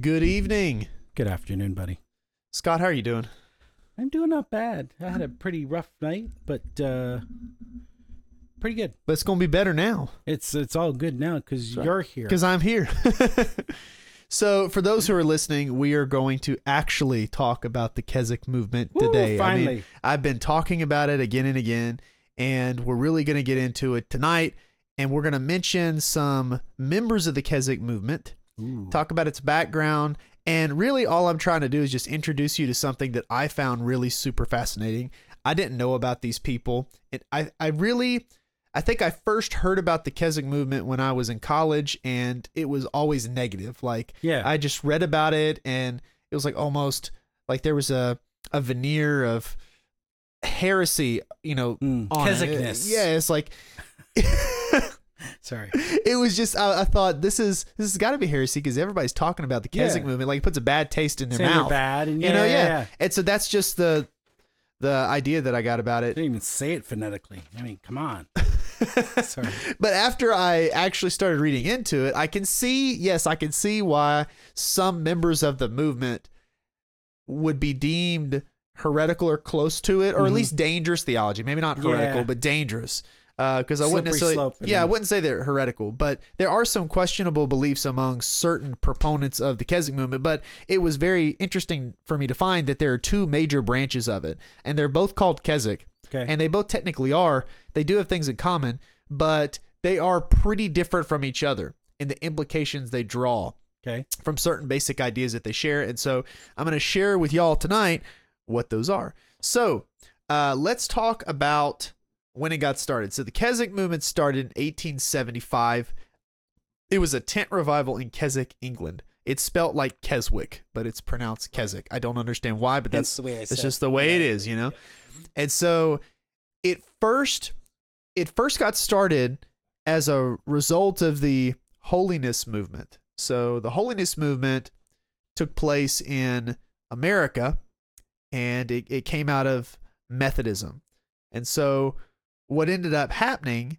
Good evening. Good afternoon, buddy. Scott, how are you doing? I'm doing not bad. I had a pretty rough night, but uh pretty good. But it's going to be better now It's it's all good now because you're here. because I'm here. so, for those who are listening, we are going to actually talk about the Keswick movement Woo, today. I mean, finally. I've been talking about it again and again, and we're really going to get into it tonight. And we're going to mention some members of the Keswick movement, Ooh. talk about its background, and really all I'm trying to do is just introduce you to something that I found really super fascinating. I didn't know about these people. And I, I really I think I first heard about the Keswick movement when I was in college and it was always negative. Like Yeah. I just read about it and it was like almost like there was a a veneer of heresy, you know, Mm, on it. Keswickness. Yeah, it's like Sorry. it was just I, I thought this is this has got to be heresy because everybody's talking about the Keswick Yeah. movement like it puts a bad taste in their Saying mouth. bad and you yeah, know, yeah, yeah. And so that's just the the idea that I got about it. didn't even say it phonetically. I mean, come on. Sorry. But after I actually started reading into it, I can see, yes, I can see why some members of the movement would be deemed heretical or close to it, or at Mhm. least dangerous theology. Maybe not heretical, Yeah. but dangerous. Because I wouldn't necessarily, slope, yeah, I wouldn't say they're heretical, but there are some questionable beliefs among certain proponents of the Keswick movement. But it was very interesting for me to find that there are two major branches of it, and they're both called Keswick Okay. and they both technically are. They do have things in common, but they are pretty different from each other in the implications they draw okay. from certain basic ideas that they share. And so I'm going to share with y'all tonight what those are. So uh, let's talk about when it got started. So the Keswick movement started in 1875. It was a tent revival in Keswick, England. It's spelt like Keswick, but it's pronounced Keswick. I don't understand why, but that's That's the way it's just the way it is, you know. And so it first it first got started as a result of the holiness movement. So the holiness movement took place in America and it, it came out of Methodism. And so what ended up happening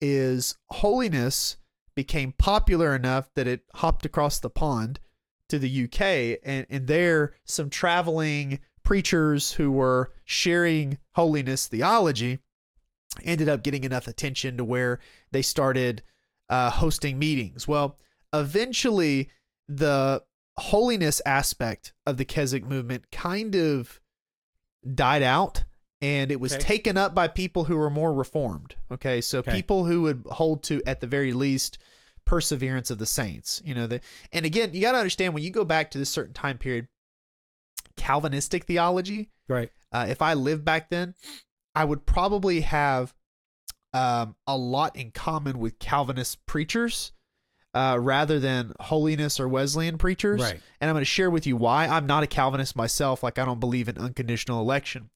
is holiness became popular enough that it hopped across the pond to the UK and, and there some traveling preachers who were sharing holiness theology ended up getting enough attention to where they started uh, hosting meetings. Well, eventually the holiness aspect of the Keswick movement kind of died out and it was Okay. taken up by people who were more reformed. Okay, so Okay. people who would hold to at the very least perseverance of the saints. You know, the and again, you got to understand when you go back to this certain time period, Calvinistic theology. Right. Uh, if I lived back then, I would probably have um, a lot in common with Calvinist preachers uh, rather than holiness or Wesleyan preachers. Right. And I'm going to share with you why I'm not a Calvinist myself. Like I don't believe in unconditional election.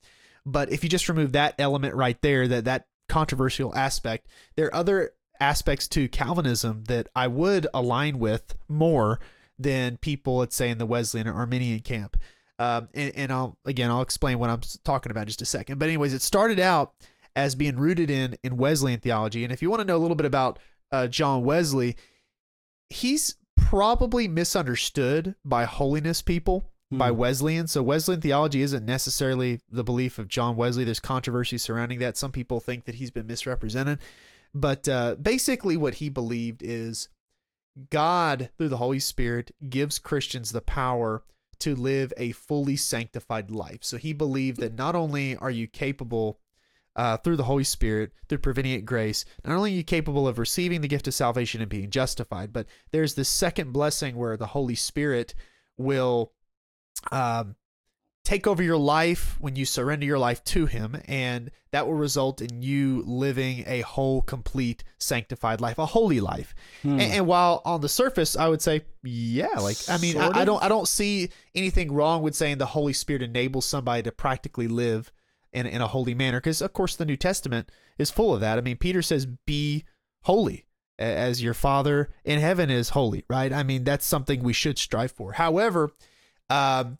But if you just remove that element right there, that that controversial aspect, there are other aspects to Calvinism that I would align with more than people, let's say, in the Wesleyan or Arminian camp. Um, and, and I'll again I'll explain what I'm talking about in just a second. But anyways, it started out as being rooted in in Wesleyan theology. And if you want to know a little bit about uh, John Wesley, he's probably misunderstood by holiness people by Hmm. Wesleyan. So Wesleyan theology isn't necessarily the belief of John Wesley. There's controversy surrounding that. Some people think that he's been misrepresented. But uh, basically, what he believed is God, through the Holy Spirit, gives Christians the power to live a fully sanctified life. So he believed that not only are you capable uh, through the Holy Spirit, through prevenient grace, not only are you capable of receiving the gift of salvation and being justified, but there's this second blessing where the Holy Spirit will um, take over your life when you surrender your life to Him, and that will result in you living a whole, complete, sanctified life, a holy life. Hmm. And, and while on the surface, I would say, yeah, like I mean, I, I don't, I don't see anything wrong with saying the Holy Spirit enables somebody to practically live in in a holy manner, because of course the New Testament is full of that. I mean, Peter says, "Be holy." As your Father in heaven is holy, right? I mean, that's something we should strive for. However, um,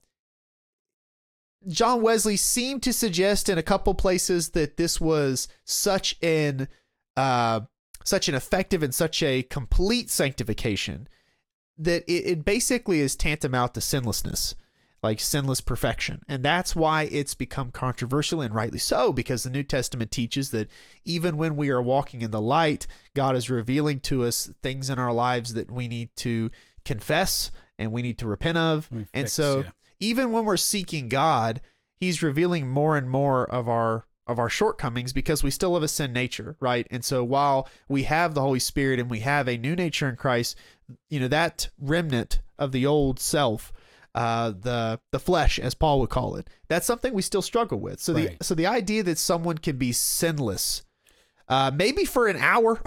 John Wesley seemed to suggest in a couple places that this was such an uh, such an effective and such a complete sanctification that it, it basically is tantamount to sinlessness like sinless perfection. And that's why it's become controversial and rightly so, because the New Testament teaches that even when we are walking in the light, God is revealing to us things in our lives that we need to confess and we need to repent of. We and fix, so yeah. even when we're seeking God, He's revealing more and more of our of our shortcomings because we still have a sin nature, right? And so while we have the Holy Spirit and we have a new nature in Christ, you know, that remnant of the old self, uh, the the flesh, as Paul would call it, that's something we still struggle with. So Right. the so the idea that someone can be sinless, uh, maybe for an hour,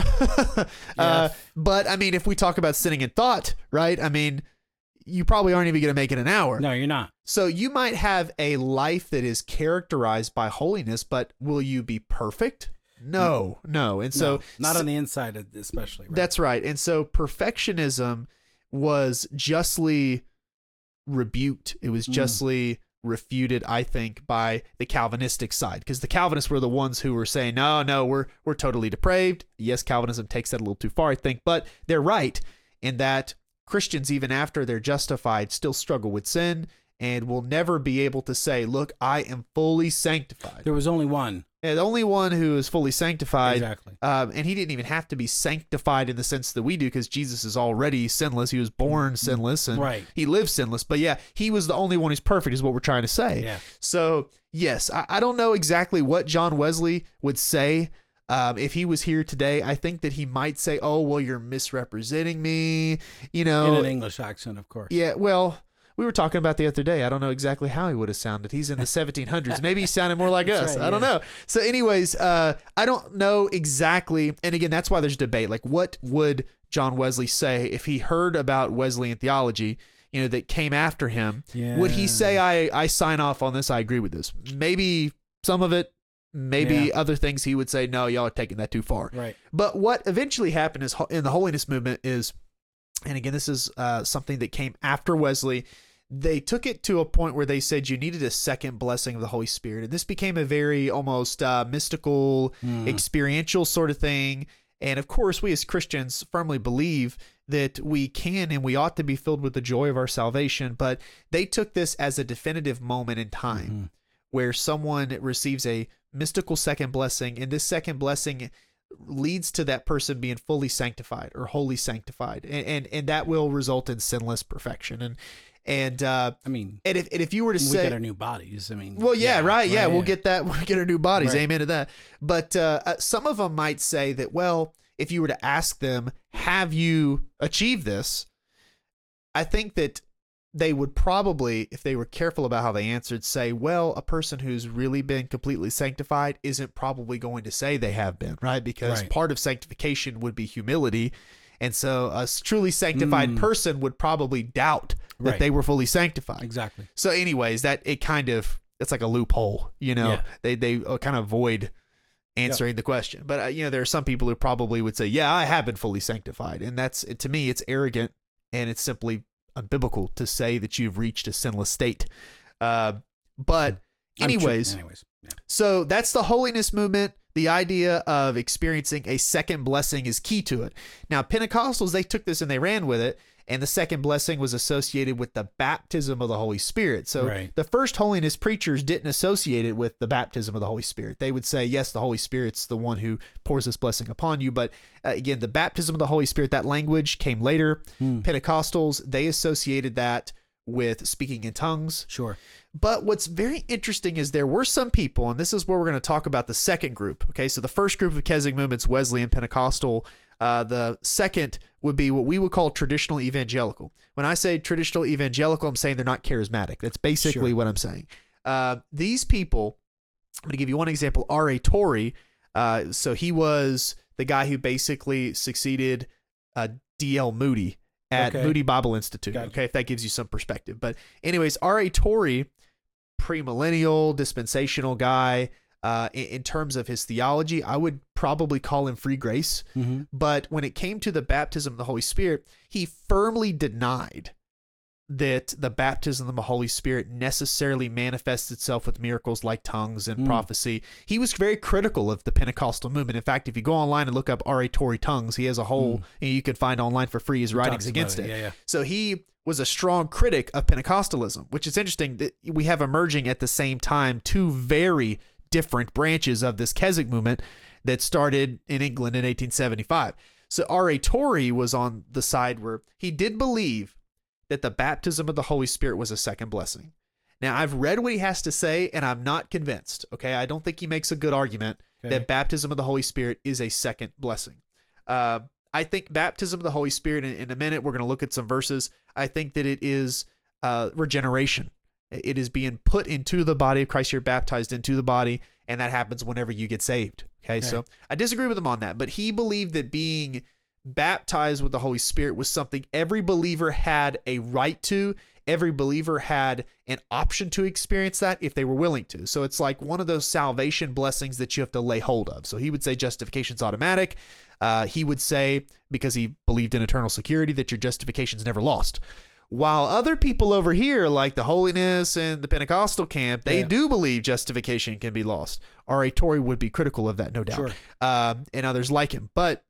uh, but I mean, if we talk about sinning in thought, right? I mean, you probably aren't even going to make it an hour. No, you're not. So you might have a life that is characterized by holiness, but will you be perfect? No, no. And so no, not on the inside, especially. Right? that's right. And so perfectionism was justly rebuked. It was Mm. justly refuted, I think, by the Calvinistic side, because the Calvinists were the ones who were saying, "No, no, we're we're totally depraved." Yes, Calvinism takes that a little too far, I think, but they're right in that Christians, even after they're justified, still struggle with sin and will never be able to say, "Look, I am fully sanctified." there was only one. And the only one who is fully sanctified Exactly. um, and he didn't even have to be sanctified in the sense that we do because Jesus is already sinless. He was born sinless and Right. he lived sinless. But yeah, he was the only one who's perfect, is what we're trying to say. Yeah. So, yes, I, I don't know exactly what John Wesley would say. Um, if he was here today, I think that he might say, "Oh, well, you're misrepresenting me," you know. In an English accent, of course. Yeah, well, we were talking about the other day. I don't know exactly how he would have sounded. He's in the 1700s. Maybe he sounded more like us. right, I don't yeah. know. So, anyways, uh, I don't know exactly. And again, that's why there's debate. Like, what would John Wesley say if he heard about Wesleyan theology? You know, that came after him. Would he say, "I I sign off on this. I agree with this"? Maybe some of it. Maybe Yeah. other things he would say, "No, y'all are taking that too far." Right. But what eventually happened is in the holiness movement is, and again, this is uh, something that came after Wesley. They took it to a point where they said you needed a second blessing of the Holy Spirit, and this became a very almost uh, mystical, Mm. experiential sort of thing. And of course, we as Christians firmly believe that we can and we ought to be filled with the joy of our salvation. But they took this as a definitive moment in time Mhm. where someone receives a mystical second blessing, and this second blessing leads to that person being fully sanctified or wholly sanctified, and and, and that will result in sinless perfection. And and uh, I mean, and if and if you were to we say, got our new bodies. I mean, well, yeah, right, yeah, we'll yeah. get that. We'll get our new bodies. Right. Amen to that. But uh, uh, some of them might say that, well, if you were to ask them, have you achieved this? I think that they would probably, if they were careful about how they answered, say, well, a person who's really been completely sanctified isn't probably going to say they have been, right? Because Right. part of sanctification would be humility. And so a truly sanctified Mm. person would probably doubt that Right. they were fully sanctified. Exactly. So, anyways, that it kind of it's like a loophole, you know. Yeah. They they uh, kind of avoid answering the question. But uh, you know, there are some people who probably would say, "Yeah, I have been fully sanctified," and that's to me, it's arrogant and it's simply unbiblical to say that you've reached a sinless state. Uh, but, anyways, anyways, yeah. so that's the holiness movement. The idea of experiencing a second blessing is key to it. Now, Pentecostals, they took this and they ran with it, and the second blessing was associated with the baptism of the Holy Spirit. So Right. the first holiness preachers didn't associate it with the baptism of the Holy Spirit. They would say, yes, the Holy Spirit's the one who pours this blessing upon you. But uh, again, the baptism of the Holy Spirit, that language came later. Hmm. Pentecostals, they associated that with speaking in tongues. Sure. But what's very interesting is there were some people, and this is where we're going to talk about the second group. Okay, so the first group of Keswick movements, Wesley and Pentecostal. Uh, the second would be what we would call traditional evangelical. When I say traditional evangelical, I'm saying they're not charismatic. That's basically Sure. what I'm saying. Uh, these people, I'm going to give you one example. R.A. Torrey. Uh, so he was the guy who basically succeeded uh, D.L. Moody at Okay. Moody Bible Institute. Gotcha. Okay, if that gives you some perspective. But anyways, R.A. Torrey, premillennial, dispensational guy. Uh, in, in terms of his theology, I would probably call him free grace. hmm But when it came to the baptism of the Holy Spirit, he firmly denied that the baptism of the Holy Spirit necessarily manifests itself with miracles like tongues and Mm. prophecy. He was very critical of the Pentecostal movement. In fact, if you go online and look up R.A. Torrey tongues, he has a whole and you can find online for free his writings Mm. Against it. Yeah, yeah. So he was a strong critic of Pentecostalism, which is interesting that we have emerging at the same time two very different branches of this Keswick movement that started in England in 1875. So R.A. Torrey was on the side where he did believe that the baptism of the Holy Spirit was a second blessing. Now, I've read what he has to say, and I'm not convinced. Okay. I don't think he makes a good argument Okay. that baptism of the Holy Spirit is a second blessing. Uh, I think baptism of the Holy Spirit, in, in a minute, we're going to look at some verses. I think that it is uh, regeneration. It is being put into the body of Christ. You're baptized into the body, and that happens whenever you get saved. Okay, Okay. so I disagree with him on that, but he believed that being baptized with the Holy Spirit was something every believer had a right to. Every believer had an option to experience that if they were willing to. So it's like one of those salvation blessings that you have to lay hold of. So he would say justification's automatic. Uh, he would say, because he believed in eternal security, that your justification's never lost. While other people over here, like the holiness and the Pentecostal camp, they Yeah. do believe justification can be lost. R.A. Torrey would be critical of that, no doubt. Sure. Um, and others like him. But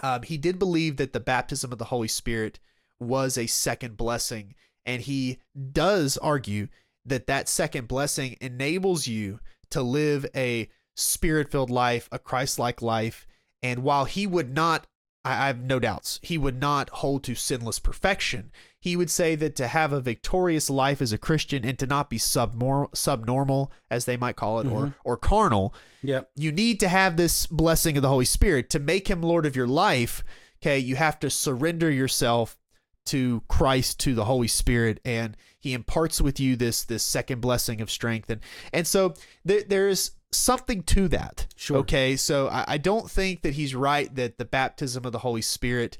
um, he did believe that the baptism of the Holy Spirit was a second blessing. And he does argue that that second blessing enables you to live a spirit filled life, a Christ like life. And while he would not, I have no doubts, he would not hold to sinless perfection. He would say that to have a victorious life as a Christian and to not be subnor- subnormal, as they might call it, or, mm-hmm. or carnal, Yep. you need to have this blessing of the Holy Spirit to make him Lord of your life. Okay, you have to surrender yourself to Christ, to the Holy Spirit, and He imparts with you this this second blessing of strength, and and so there, there's something to that. Sure. Okay, so I, I don't think that he's right that the baptism of the Holy Spirit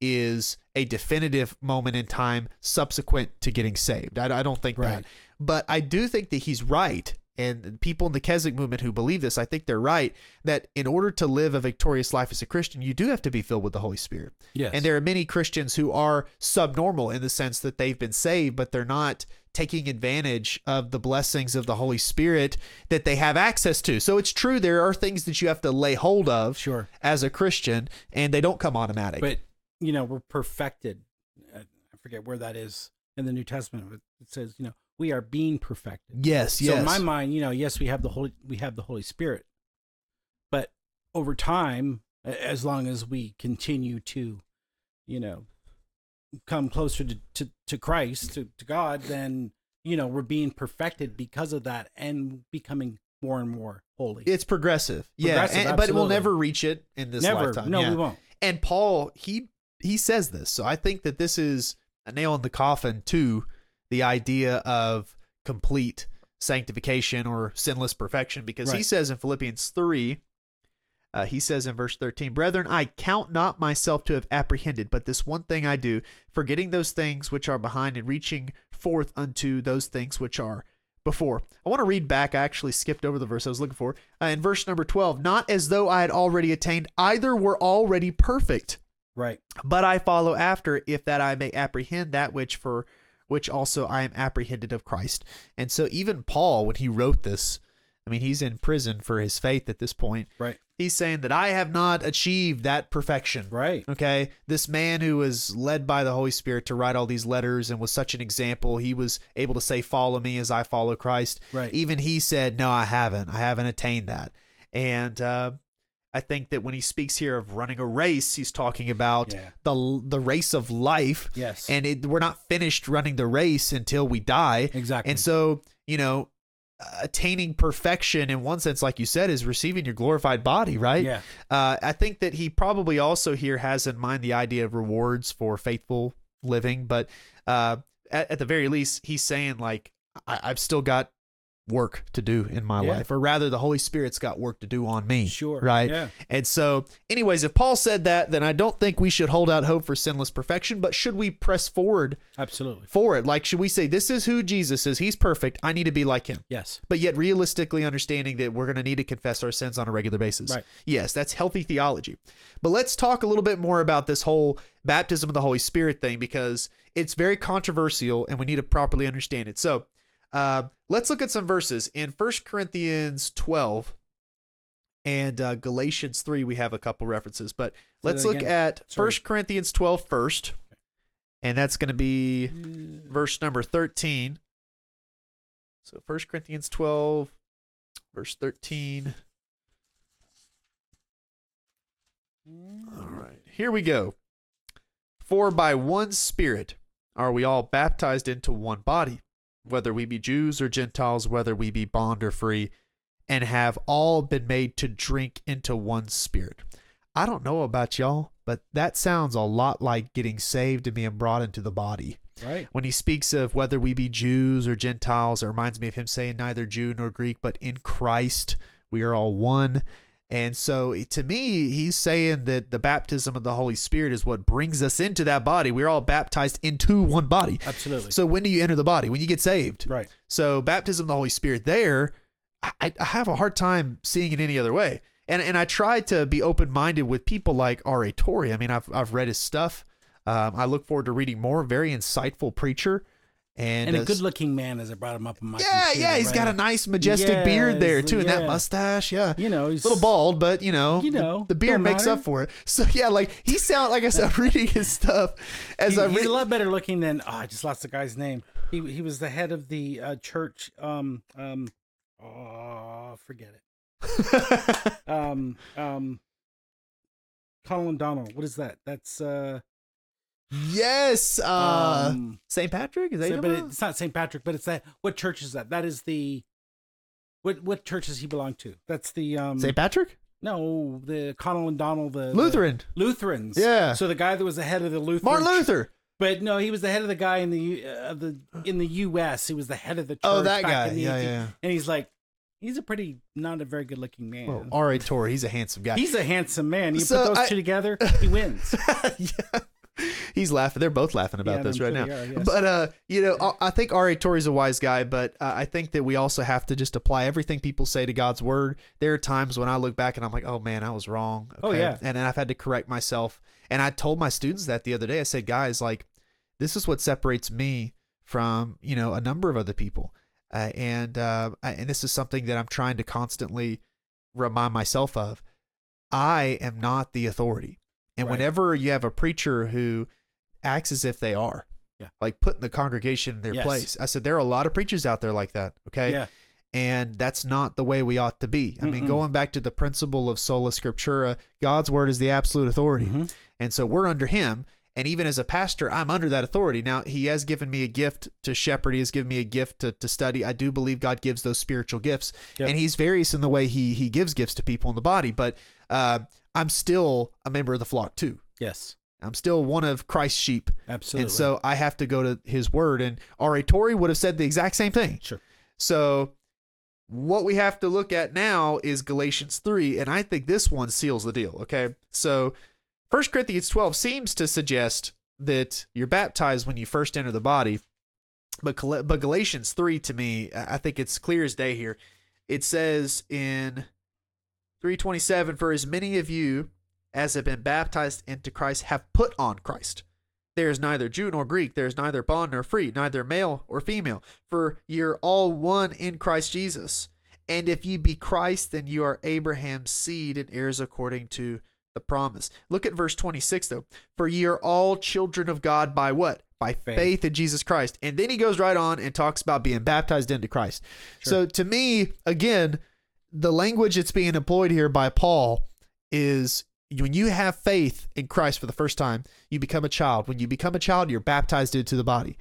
is a definitive moment in time subsequent to getting saved. I, I don't think that. But I do think that he's right. And people in the Keswick movement who believe this, I think they're right that in order to live a victorious life as a Christian, you do have to be filled with the Holy Spirit. Yes. And there are many Christians who are subnormal in the sense that they've been saved, but they're not taking advantage of the blessings of the Holy Spirit that they have access to. So it's true, there are things that you have to lay hold of Sure. as a Christian, and they don't come automatic. But you know, we're perfected. Uh, I forget where that is in the New Testament. but It says, you know, we are being perfected. yes, yes. So in my mind, you know, yes, we have the holy we have the Holy Spirit. But over time, as long as we continue to, you know, come closer to, to, to Christ, to, to God, then, you know, we're being perfected because of that and becoming more and more holy. it's progressive. Yeah, and- but we'll never reach it in this Never. lifetime. no, yeah. we won't. And Paul, he he says this. So I think that this is a nail in the coffin to the idea of complete sanctification or sinless perfection because he says in Philippians 3 uh, he says in verse 13, Brethren, I count not myself to have apprehended, but this one thing I do, forgetting those things which are behind and reaching forth unto those things which are before. I want to read back. I actually skipped over the verse I was looking for. Uh, in verse number 12, not as though I had already attained, either were already perfect, Right. but I follow after, if that I may apprehend that which for which also I am apprehended of Christ. And so even Paul, when he wrote this, I mean, he's in prison for his faith at this point. Right. He's saying that I have not achieved that perfection. Right. Okay. This man who was led by the Holy Spirit to write all these letters and was such an example, he was able to say, Follow me as I follow Christ. Right. Even he said, No, I haven't. I haven't attained that. And uh, I think that when he speaks here of running a race, he's talking about Yeah. the the race of life. Yes. And it, we're not finished running the race until we die. exactly. And so, you know, attaining perfection in one sense, like you said, is receiving your glorified body, right? yeah. Uh, I think that he probably also here has in mind the idea of rewards for faithful living, but uh, at, at the very least, he's saying like I, I've still got work to do in my Yeah. life, or rather, the Holy Spirit's got work to do on me. Sure. Right. Yeah. And so, anyways, if Paul said that, then I don't think we should hold out hope for sinless perfection, but should we press forward Absolutely. for it? Like, should we say, this is who Jesus is? He's perfect. I need to be like him. Yes. But yet, realistically understanding that we're going to need to confess our sins on a regular basis. Right. Yes, that's healthy theology. But let's talk a little bit more about this whole baptism of the Holy Spirit thing because it's very controversial and we need to properly understand it. So, uh, let's look at some verses in First Corinthians 12 and uh, Galatians 3. We have a couple references, but let's look at Sorry. First Corinthians 12 first. And that's going to be verse number 13. So First Corinthians 12, verse 13. All right, here we go. For by one Spirit are we all baptized into one body, whether we be Jews or Gentiles, whether we be bond or free, and have all been made to drink into one Spirit. I don't know about y'all, but that sounds a lot like getting saved and being brought into the body Right. when he speaks of whether we be Jews or Gentiles, it reminds me of him saying neither Jew nor Greek, but in Christ we are all one. And so to me, he's saying that the baptism of the Holy Spirit is what brings us into that body. We're all baptized into one body. Absolutely. So when do you enter the body? When you get saved. right. So baptism of the Holy Spirit there, I, I have a hard time seeing it any other way. And and I try to be open minded with people like R.A. Torrey. I mean, I've I've read his stuff. Um, I look forward to reading more. Very insightful preacher, and, And a uh, good looking man as I brought him up in my yeah, computer yeah. He's right got a nice majestic beard there Yes, too, and that mustache. Yeah, You know, he's a little bald, but you know, You know, the beard makes matter. up for it. So yeah, like he sound like I said, I'm reading his stuff as He- I he's read. a lot better looking than oh, I just lost the guy's name. He he was the head of the uh, church. Um um oh forget it. Um um Colin Donald. What is that? That's uh yes, uh, um St. Patrick is that? so- but it's not St. Patrick, but it's that what church is that? That is the what what church does he belong to? That's the um St. Patrick, no, the Connell and Donald the the Lutheran, Lutherans. Yeah. So the guy that was the head of the Lutheran Martin Luther. But no, he was the head of the guy in the U- uh, of the in the U.S. He was the head of the church. Oh, that guy. the Yeah, 18 yeah. And he's like, he's a pretty not a very good looking man. Well, R.A. Torrey, he's a handsome guy. he's a handsome man. You So put those I- two together, he wins. yeah. He's laughing. They're both laughing about Yeah, this right now. are, yes. But uh, you know, I- I think R.A. Torrey's a wise guy, but uh, I think that we also have to just apply everything people say to God's word. There are times when I look back and I'm like, "Oh man, I was wrong." Oh, yeah. and then I've had to correct myself. And I told my students that the other day. I said, "Guys, like, this is what separates me from you know a number of other people." Uh, and uh, and this is something that I'm trying to constantly remind myself of. I am not the authority. And Right. whenever you have a preacher who acts as if they are, Yeah. like putting the congregation in their Yes. place, I said there are a lot of preachers out there like that. Okay, Yeah. and that's not the way we ought to be. I mean, Mm-mm. going back to the principle of sola scriptura, God's word is the absolute authority, Mhm. and so we're under Him. And even as a pastor, I'm under that authority. Now, He has given me a gift to shepherd. He has given me a gift to, to study. I do believe God gives those spiritual gifts, Yep. and He's various in the way He He gives gifts to people in the body. But uh, I'm still a member of the flock too. Yes. I'm still one of Christ's sheep, Absolutely. and so I have to go to His word. And R.A. Torrey would have said the exact same thing. sure. So what we have to look at now is Galatians 3 and I think this one seals the deal, okay? So 1 Corinthians 12 seems to suggest that you're baptized when you first enter the body. But but Galatians 3 to me, I think it's clear as day here. It says in 327 for as many of you as have been baptized into Christ have put on Christ. There is neither Jew nor Greek, there is neither bond nor free, neither male or female, for you're all one in Christ Jesus. And if ye be Christ, then you are Abraham's seed and heirs according to the promise. Look at verse 26 though. For ye are all children of God by what? By faith, Faith. in Jesus Christ. And then he goes right on and talks about being baptized into Christ. So to me, again, the language that's being employed here by Paul is when you have faith in Christ for the first time, you become a child. When you become a child, you're baptized into the body.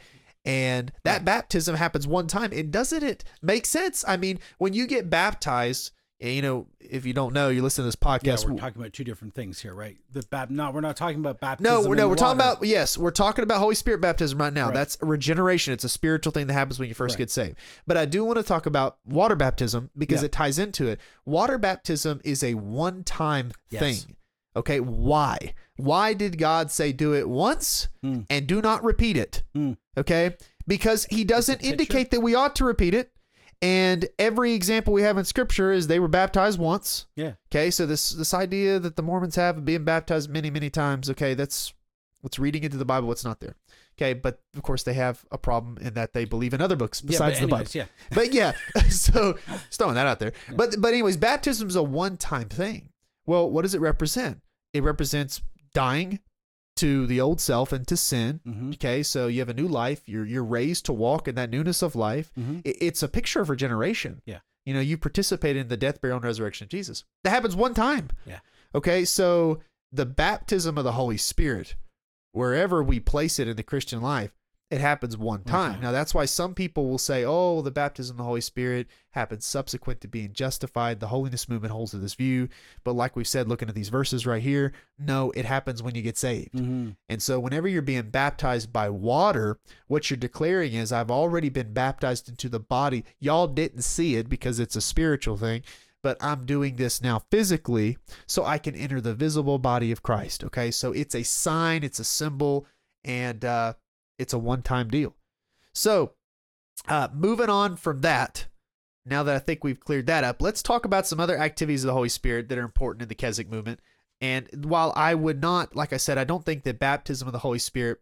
And that baptism happens one time. And doesn't it make sense? I mean, when you get baptized, you know, if you don't know, you listen to this Yeah, podcast. we're talking about two different things here, right? The bap- no, we're not talking about baptism. no, we're, no, we're talking about yes, we're talking about Holy Spirit baptism right now. Right. That's regeneration. It's a spiritual thing that happens when you first Right. get saved. But I do want to talk about water baptism because Yeah. it ties into it. Water baptism is a one-time Yes. thing. Okay, why? Why did God say do it once Hmm. and do not repeat it? Hmm. Okay, because He doesn't indicate that we ought to repeat it. And every example we have in Scripture is they were baptized once. Yeah. Okay, so this this idea that the Mormons have of being baptized many many times, okay, that's what's reading into the Bible what's not there. Okay, but of course they have a problem in that they believe in other books Yeah, besides the Bible. yeah. But yeah, so just throwing that out there. But but anyways, baptism is a one time thing. Well, what does it represent? It represents dying to the old self and to sin. Mhm. Okay, so you have a new life. You're you're raised to walk in that newness of life. Mhm. It- It's a picture of regeneration. Yeah. You know, you participate in the death, burial, and resurrection of Jesus. That happens one time. Yeah. Okay, so the baptism of the Holy Spirit, wherever we place it in the Christian life, it happens one time. time. Now that's why some people will say, "Oh, the baptism of the Holy Spirit happens subsequent to being justified." The holiness movement holds to this view, but like we've said, looking at these verses right here, no, it happens when you get saved. Mhm. And so, whenever you're being baptized by water, what you're declaring is, I've already been baptized into the body. Y'all didn't see it because it's a spiritual thing, but I'm doing this now physically so I can enter the visible body of Christ. Okay. So, it's a sign, it's a symbol, and uh, it's a one time deal. So, uh, moving on from that, now that I think we've cleared that up, let's talk about some other activities of the Holy Spirit that are important in the Keswick movement. And while I would not, like I said, I don't think that baptism of the Holy Spirit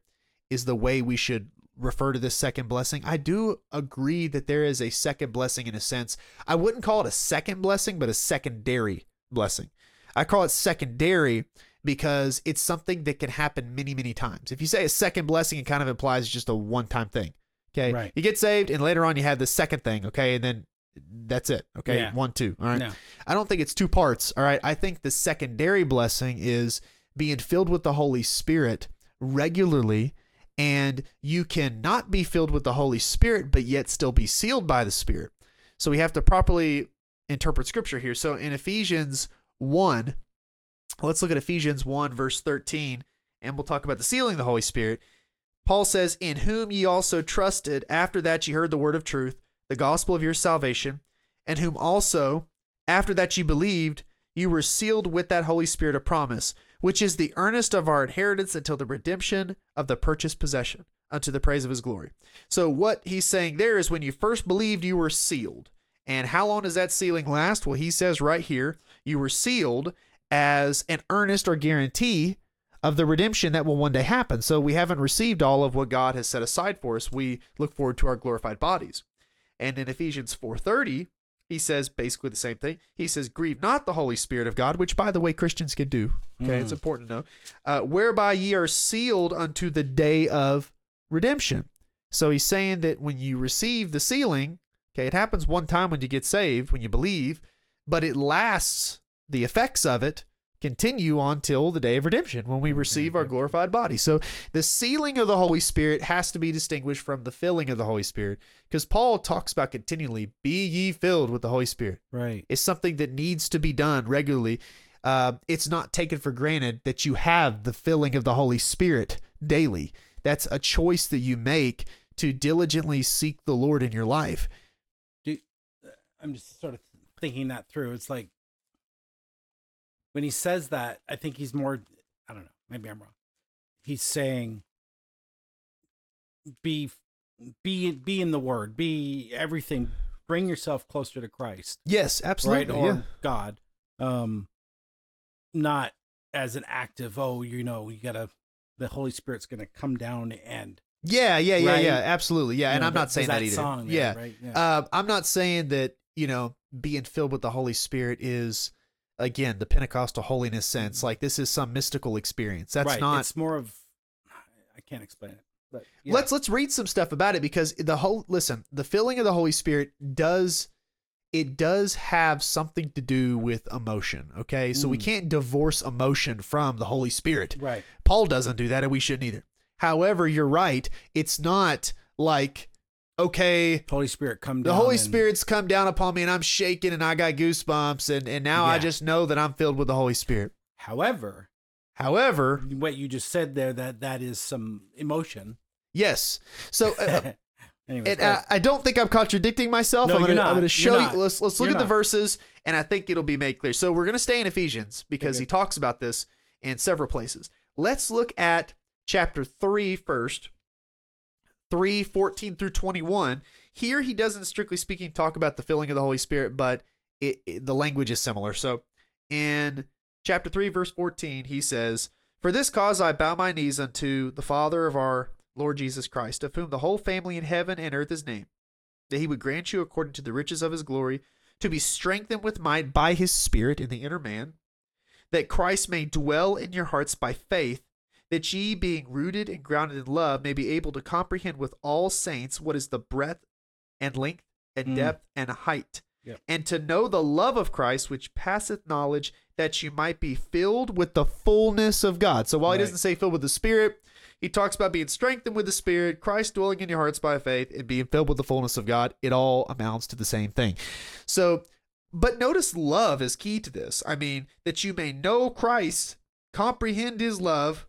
is the way we should refer to this second blessing. I do agree that there is a second blessing in a sense. I wouldn't call it a second blessing, but a secondary blessing. I call it secondary because it's something that can happen many, many times. If you say a second blessing, it kind of implies it's just a one time thing. Okay. Right. You get saved, and later on you have the second thing. Okay. And then that's it. Okay. Yeah. One, two. All right. No. I don't think it's two parts. All right. I think the secondary blessing is being filled with the Holy Spirit regularly. And you cannot be filled with the Holy Spirit, but yet still be sealed by the Spirit. So we have to properly interpret scripture here. So in Ephesians 1, let's look at Ephesians 1, verse 13, and we'll talk about the sealing of the Holy Spirit. Paul says, In whom ye also trusted, after that ye heard the word of truth, the gospel of your salvation, and whom also, after that ye believed, you were sealed with that Holy Spirit of promise, which is the earnest of our inheritance until the redemption of the purchased possession, unto the praise of his glory. So, what he's saying there is when you first believed, you were sealed. And how long does that sealing last? Well, he says right here, you were sealed as an earnest or guarantee of the redemption that will one day happen. So, we haven't received all of what God has set aside for us. We look forward to our glorified bodies. And in Ephesians 4:30, he says basically the same thing. He says, "Grieve not the Holy Spirit of God," which, by the way, Christians can do. Okay, it's important to know. Uh, whereby ye are sealed unto the day of redemption. So he's saying that when you receive the sealing, okay, it happens one time when you get saved, when you believe, but it lasts. The effects of it continue until the day of redemption when we receive our glorified body. So the sealing of the Holy Spirit has to be distinguished from the filling of the Holy Spirit because Paul talks about continually, be ye filled with the Holy Spirit. Right. It's something that needs to be done regularly. Uh, it's not taken for granted that you have the filling of the Holy Spirit daily. That's a choice that you make to diligently seek the Lord in your life. Do, I'm just sort of thinking that through. It's like when he says that, I think he's more. I don't know. Maybe I'm wrong. He's saying, "Be, be, be in the Word. Be everything. Bring yourself closer to Christ, Yes, absolutely. right, or yeah. God. Um, not as an active. Oh, you know, you gotta. The Holy Spirit's gonna come down and. Yeah, yeah, yeah, Right? yeah, absolutely. Yeah, you and know, I'm not saying that, either. Song there, yeah. Right. Yeah. Uh, I'm not saying that, you know, being filled with the Holy Spirit is, again, the Pentecostal holiness sense. Like this is some mystical experience. That's right. not. It's more of. I can't explain it. But yeah. Let's let's read some stuff about it because the whole listen, the filling of the Holy Spirit does it does have something to do with emotion. Okay, so we Mm. can't divorce emotion from the Holy Spirit. Right. Paul doesn't do that, and we shouldn't either. However, you're right. It's not like okay, Holy Spirit come the. Holy and- Spirit's come down upon me and I'm shaking and I got goosebumps and, and now I Yeah. just know that I'm filled with the Holy Spirit. However, However, what you just said there that that is some emotion. yes. So uh, Anyways, and go uh, ahead. I don't think I'm contradicting myself. No, I'm you're gonna, I'm gonna You're show not. you. Let's let's look You're at the not. verses, and I think it'll be made clear. So we're gonna stay in Ephesians because Okay. he talks about this in several places. Let's look at chapter 3 first. 3 14 through 21 here he doesn't strictly speaking talk about the filling of the holy spirit but it, it- the language is similar. So in chapter 3 verse 14 he says for this cause i bow my knees unto the father of our lord jesus christ of whom the whole family in heaven and earth is named that he would grant you according to the riches of his glory to be strengthened with might by his spirit in the inner man that christ may dwell in your hearts by faith that ye being rooted and grounded in love may be able to comprehend with all saints what is the breadth and length and Mm. depth and height Yep. and to know the love of christ which passeth knowledge that you might be filled with the fullness of god so while he doesn't say filled with the spirit he talks about being strengthened with the spirit christ dwelling in your hearts by faith and being filled with the fullness of god it all amounts to the same thing so but notice love is key to this i mean that you may know christ comprehend his love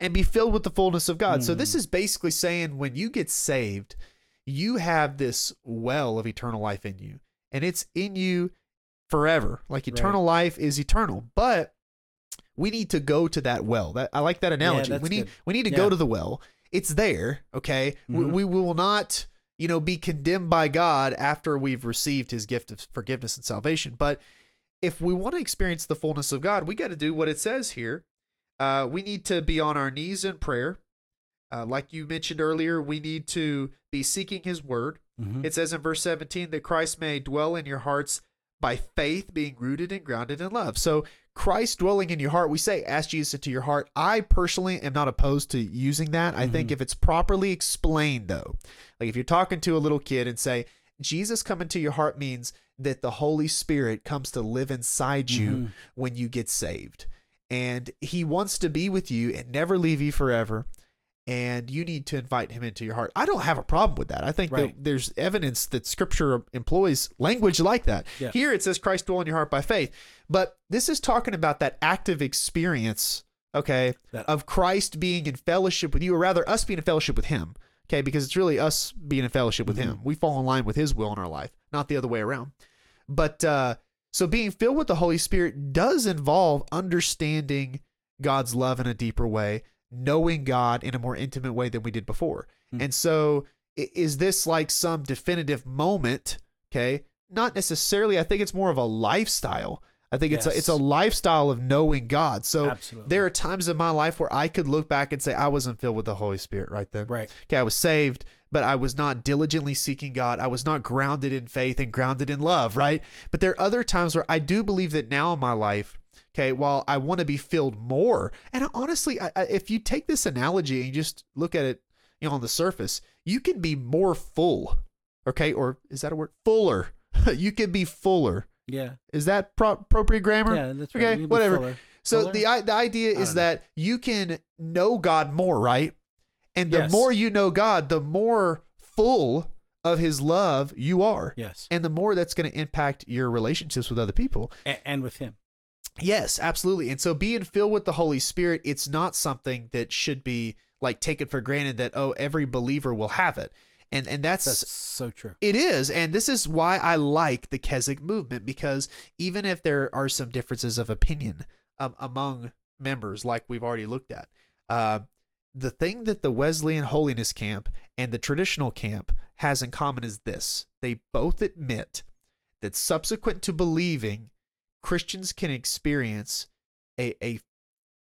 and be filled with the fullness of God. So Hmm. this is basically saying when you get saved, you have this well of eternal life in you, and it's in you forever. Like Right. eternal life is eternal, but we need to go to that well. That I like that analogy. that's we need good. we need to Yeah. go to the well. It's there, okay? We, Mhm. we will not, you know, be condemned by God after we've received his gift of forgiveness and salvation, but if we want to experience the fullness of God, we got to do what it says here. Uh, we need to be on our knees in prayer. Uh, like you mentioned earlier, we need to be seeking His Word. Mhm. It says in verse 17 that Christ may dwell in your hearts by faith, being rooted and grounded in love. So, Christ dwelling in your heart, we say, ask Jesus into your heart. I personally am not opposed to using that. I think Mhm. if it's properly explained, though, like if you're talking to a little kid and say, Jesus coming to your heart means that the Holy Spirit comes to live inside you Mhm. when you get saved. And he wants to be with you and never leave you forever. And you need to invite him into your heart. I don't have a problem with that. I think Right. that there's evidence that scripture employs language like that. Yeah. Here it says Christ dwell in your heart by faith. But this is talking about that active experience, okay, That- of Christ being in fellowship with you, or rather us being in fellowship with him. Okay, because it's really us being in fellowship with him. We fall in line with his will in our life, not the other way around. But uh so being filled with the Holy Spirit does involve understanding God's love in a deeper way, knowing God in a more intimate way than we did before. Hmm. And so is this like some definitive moment, okay? Not necessarily. I think it's more of a lifestyle. I think it's a, it's a lifestyle of knowing God. So Absolutely. there are times in my life where I could look back and say I wasn't filled with the Holy Spirit right then. right. Okay, I was saved, but I was not diligently seeking God. I was not grounded in faith and grounded in love, right? But there are other times where I do believe that now in my life, okay, while I want to be filled more, and honestly, I, I, if you take this analogy and you just look at it, you know, on the surface, you can be more full, okay, or is that a word? Fuller. you can be fuller. Yeah. Is that pro- appropriate grammar? Yeah. That's right. Okay, You can be whatever. fuller. So Fuller? the the idea is that you can know God more, right? And the Yes. more you know God, the more full of His love you are, Yes. and the more that's going to impact your relationships with other people. A- and with him. Yes, absolutely. And so being filled with the Holy Spirit, it's not something that should be like taken for granted that oh every believer will have it. And and that's, That's so true. it is, and this is why I like the Keswick movement because even if there are some differences of opinion um, among members, like we've already looked at, uh, the thing that the Wesleyan Holiness Camp and the traditional camp has in common is this: they both admit that subsequent to believing, Christians can experience a, a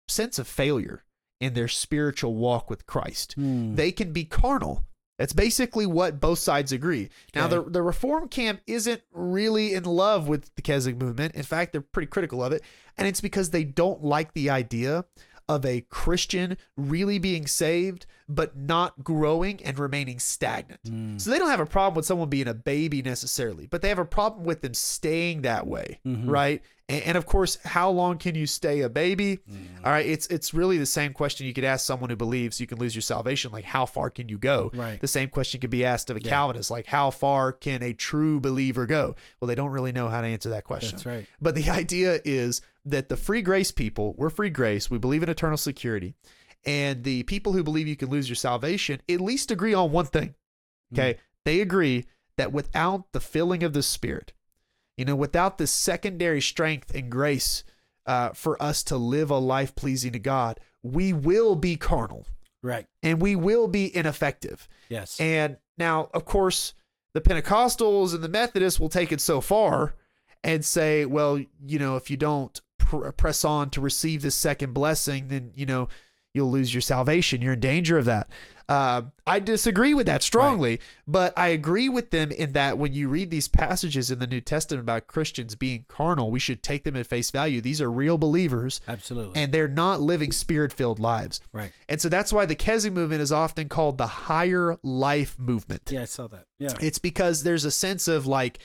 sense of failure in their spiritual walk with Christ Hmm. they can be carnal. That's basically what both sides agree. Now, the, the Reform camp isn't really in love with the Keswick movement. In fact, they're pretty critical of it. And it's because they don't like the idea of a Christian really being saved, but not growing and remaining stagnant. Mm. So they don't have a problem with someone being a baby necessarily, but they have a problem with them staying that way, Mhm. right? And, and of course, how long can you stay a baby? Mm. All right, it's it's really the same question you could ask someone who believes you can lose your salvation, like how far can you go? Right. The same question could be asked of a Yeah. Calvinist, like how far can a true believer go? Well, they don't really know how to answer that question. That's right. But the idea is that the free grace people, we're free grace, we believe in eternal security. And the people who believe you can lose your salvation at least agree on one thing. Okay. They agree that without the filling of the Spirit, you know, without the secondary strength and grace uh, for us to live a life pleasing to God, we will be carnal Right. and we will be ineffective. Yes. And now, of course, the Pentecostals and the Methodists will take it so far and say, well, you know, if you don't pr- press on to receive this second blessing, then, you know, you'll lose your salvation. You're in danger of that. Uh, I disagree with that strongly, but I agree with them in that when you read these passages in the New Testament about Christians being carnal, we should take them at face value. These are real believers Absolutely. and they're not living spirit filled lives. right. And so that's why the Keswick movement is often called the higher life movement. Yeah, I saw that. Yeah. It's because there's a sense of like,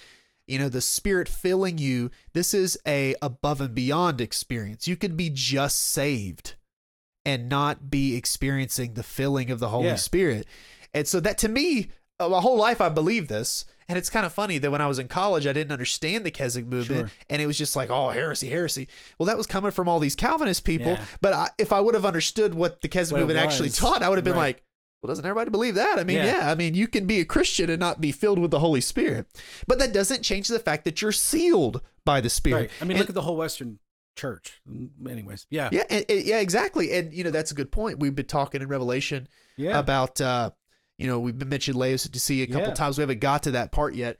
you know, the spirit filling you. This is a above and beyond experience. You could be just saved and not be experiencing the filling of the Holy Yeah. Spirit. And so that to me, uh, my whole life I believed this. And it's kind of funny that when I was in college, I didn't understand the Keswick movement, Sure. and it was just like, oh, heresy, heresy. Well, that was coming from all these Calvinist people. Yeah. But I, if I would have understood what the Keswick What movement actually taught, I would have been Right. like, well, doesn't everybody believe that? I mean, Yeah. yeah. I mean, you can be a Christian and not be filled with the Holy Spirit, but that doesn't change the fact that you're sealed by the Spirit. Right. I mean, And- look at the whole Western church. Mm, Anyways. Yeah. yeah, and, and- yeah, exactly. And you know, that's a good point. We've been talking in Revelation Yeah. about, uh, you know, we've been mentioned Laodicea a couple Yeah. times. We haven't got to that part yet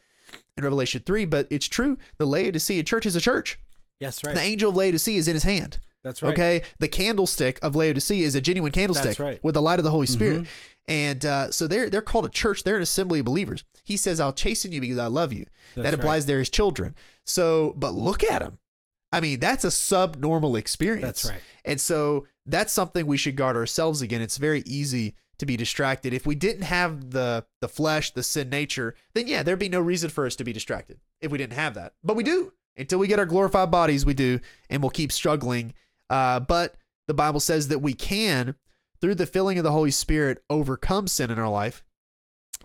in Revelation three, but it's true. The Laodicea church is a church. Yes. Right. The angel of Laodicea is in his hand. That's right. Okay, the candlestick of Laodicea is a genuine candlestick right. with the light of the Holy Spirit, Mhm. and uh, so they're they're called a church. They're an assembly of believers. He says, "I'll chasten you because I love you." That's that implies they're his children. So, but look at them. I mean, that's a subnormal experience. That's right. And so that's something we should guard ourselves again. It's very easy to be distracted. If we didn't have the the flesh, the sin nature, then yeah, there'd be no reason for us to be distracted if we didn't have that. But we do. Until we get our glorified bodies, we do, and we'll keep struggling. Uh, but the Bible says that we can, through the filling of the Holy Spirit, overcome sin in our life.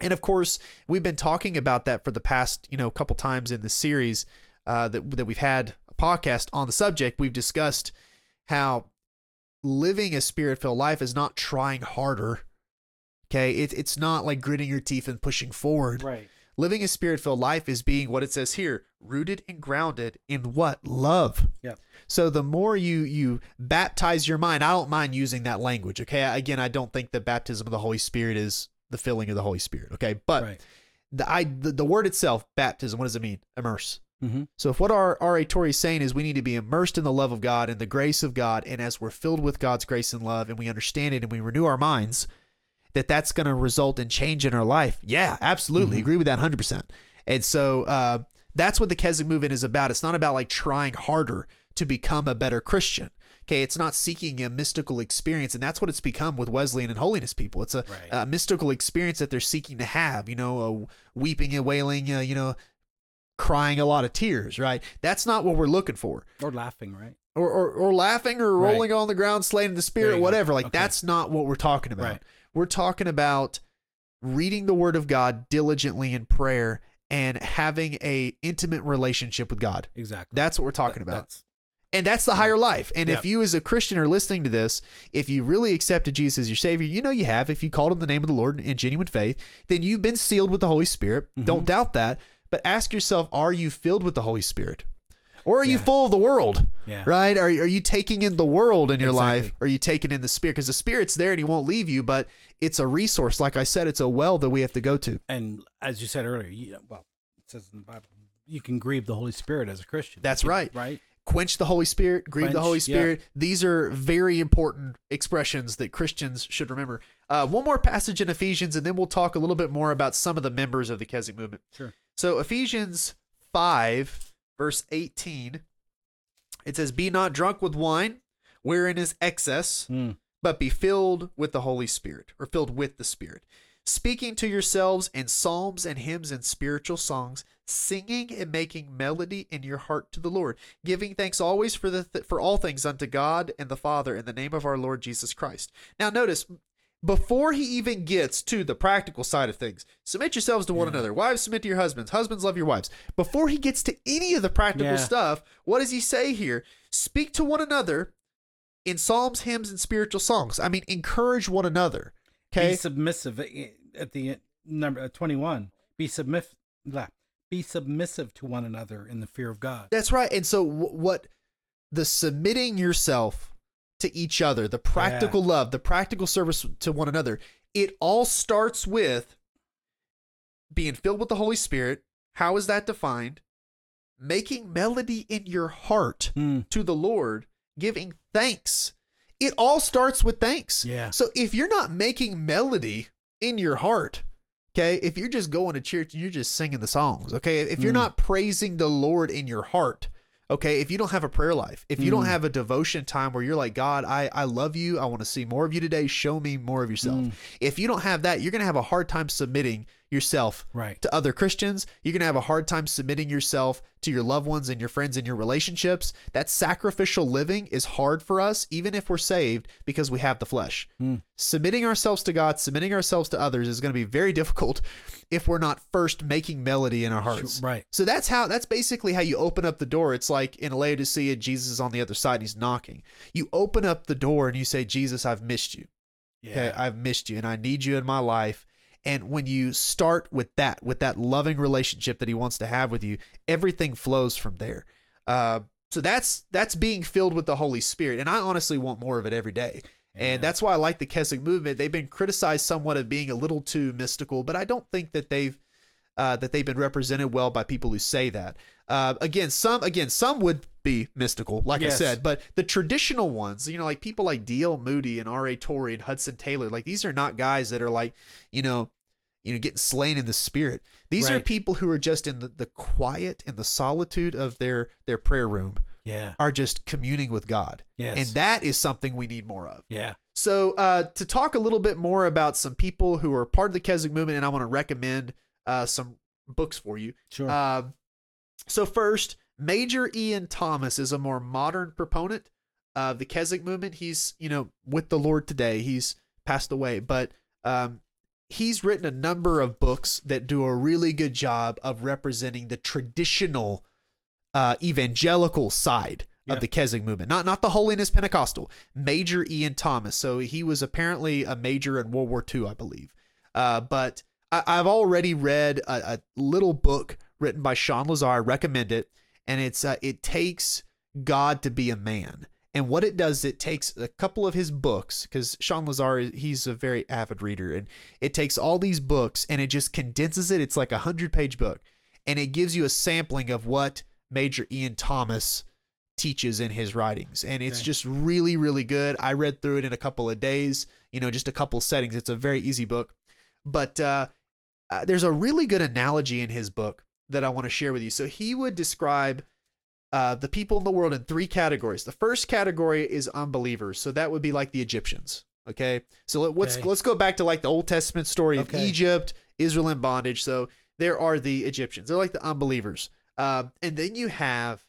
And of course, we've been talking about that for the past, you know, couple times in the series uh, that that we've had podcast on the subject. We've discussed how living a spirit-filled life is not trying harder. Okay, it, it's not like gritting your teeth and pushing forward. Right. Living a spirit-filled life is being what it says here, rooted and grounded in what love. Yeah. So the more you you baptize your mind, I don't mind using that language. Okay, again, I don't think that baptism of the Holy Spirit is the filling of the Holy Spirit. Okay, but right. the I the, the word itself, baptism, what does it mean? Immerse. Mm-hmm. So if what our R.A. Torrey is saying is we need to be immersed in the love of God and the grace of God, and as we're filled with God's grace and love, and we understand it and we renew our minds, that that's going to result in change in our life. Yeah, absolutely, Mhm. agree with that hundred percent. And so uh, that's what the Keswick movement is about. It's not about like trying harder to become a better Christian. Okay, it's not seeking a mystical experience, and that's what it's become with Wesleyan and holiness people. It's a, Right. a mystical experience that they're seeking to have. You know, a weeping and wailing. Uh, you know, crying a lot of tears. Right. That's not what we're looking for. Or laughing. Right. Or, or, or laughing or Right. rolling on the ground, slaying the spirit, you go. whatever. Like Okay. that's not what we're talking about. Right. We're talking about reading the Word of God diligently in prayer and having a intimate relationship with God. Exactly. That's what we're talking That- about. That's, And that's the higher life. And if you as a Christian are listening to this, if you really accepted Jesus as your Savior, you know you have. If you called on the name of the Lord in genuine faith, then you've been sealed with the Holy Spirit. Mhm. Don't doubt that. But ask yourself, are you filled with the Holy Spirit? Or are you full of the world? yeah. Right? Are, are you taking in the world in your Exactly. life? Or are you taking in the Spirit? Because the Spirit's there and he won't leave you, but it's a resource. Like I said, it's a well that we have to go to. And as you said earlier, you, well, it says in the Bible, you can grieve the Holy Spirit as a Christian. That's right. Right. quench the Holy Spirit, grieve the Quench, Holy yeah. Spirit. These are very important expressions that Christians should remember. Uh, one more passage in Ephesians, and then we'll talk a little bit more about some of the members of the Keswick movement. Sure. So, Ephesians 5, verse 18, it says, Be not drunk with wine, wherein is excess, Mm. but be filled with the Holy Spirit, or filled with the Spirit, speaking to yourselves in psalms and hymns and spiritual songs, singing and making melody in your heart to the Lord, giving thanks always for the th- for all things unto God and the Father in the name of our Lord Jesus Christ. Now notice before he even gets to the practical side of things, submit yourselves to one Yeah. another. Wives, submit to your husbands. Husbands, love your wives. Before he gets to any of the practical Yeah. stuff, what does he say here? Speak to one another in psalms, hymns, and spiritual songs. I mean, encourage one another. Okay. Be submissive at the number uh, 21. Be submissive. Be submissive to one another in the fear of God. That's right. And so, wh- what the submitting yourself to each other, the practical love, the practical service to one another, it all starts with being filled with the Holy Spirit. How is that defined? Making melody in your heart Hmm. to the Lord, giving thanks. It all starts with thanks. Yeah. So if you're not making melody in your heart, okay, if you're just going to church and you're just singing the songs, okay, if you're Mm. not praising the Lord in your heart, okay, if you don't have a prayer life, if you don't Mm. have a devotion time where you're like, God, I, I love you, I want to see more of you today, show me more of yourself. Mm. If you don't have that, you're going to have a hard time submitting yourself Right. to other Christians. You're going to have a hard time submitting yourself to your loved ones and your friends and your relationships. That sacrificial living is hard for us, even if we're saved, because we have the flesh. Hmm. Submitting ourselves to God, submitting ourselves to others is going to be very difficult if we're not first making melody in our hearts. Right. So that's how that's basically how you open up the door. It's like in Laodicea, Jesus is on the other side and he's knocking. You open up the door and you say, Jesus, I've missed you. Yeah. Okay, I've missed you and I need you in my life. And when you start with that, with that loving relationship that he wants to have with you, everything flows from there. Uh, so that's that's being filled with the Holy Spirit, and I honestly want more of it every day. Yeah. And that's why I like the Keswick movement. They've been criticized somewhat of being a little too mystical, but I don't think that they've uh, that they've been represented well by people who say that. Uh, again, some again some would be mystical, like I said, but the traditional ones, you know, like people like D.L. Moody and R.A. Torrey and Hudson Taylor, like these are not guys that are like, you know, you know, getting slain in the spirit. These are people who are just in the, the quiet and the solitude of their their prayer room, yeah. are just communing with God, Yes. and that is something we need more of. yeah. So, uh, to talk a little bit more about some people who are part of the Keswick movement, and I want to recommend uh, some books for you. Sure. Um, so first, Major Ian Thomas is a more modern proponent of the Keswick movement. He's you know with the Lord today. He's passed away, but um, he's written a number of books that do a really good job of representing the traditional uh, evangelical side Yeah. of the Keswick movement, not not the holiness Pentecostal. Major Ian Thomas. So he was apparently a major in World War II, I believe. Uh, but I, I've already read a, a little book written by Sean Lazar. I recommend it, and it's uh, it takes God to be a man. And what it does, it takes a couple of his books because Sean Lazar, he's a very avid reader, and it takes all these books and it just condenses it. It's like a hundred page book, and it gives you a sampling of what Major Ian Thomas teaches in his writings and it's Okay. just really really good i read through it in a couple of days you know just a couple settings it's a very easy book but uh, uh, there's a really good analogy in his book that i want to share with you so he would describe uh, the people in the world in three categories the first category is unbelievers so that would be like the egyptians okay so let, let's Okay. let's go back to like the old testament story of Okay. egypt israel in bondage so there are the egyptians they're like the unbelievers um, and then you have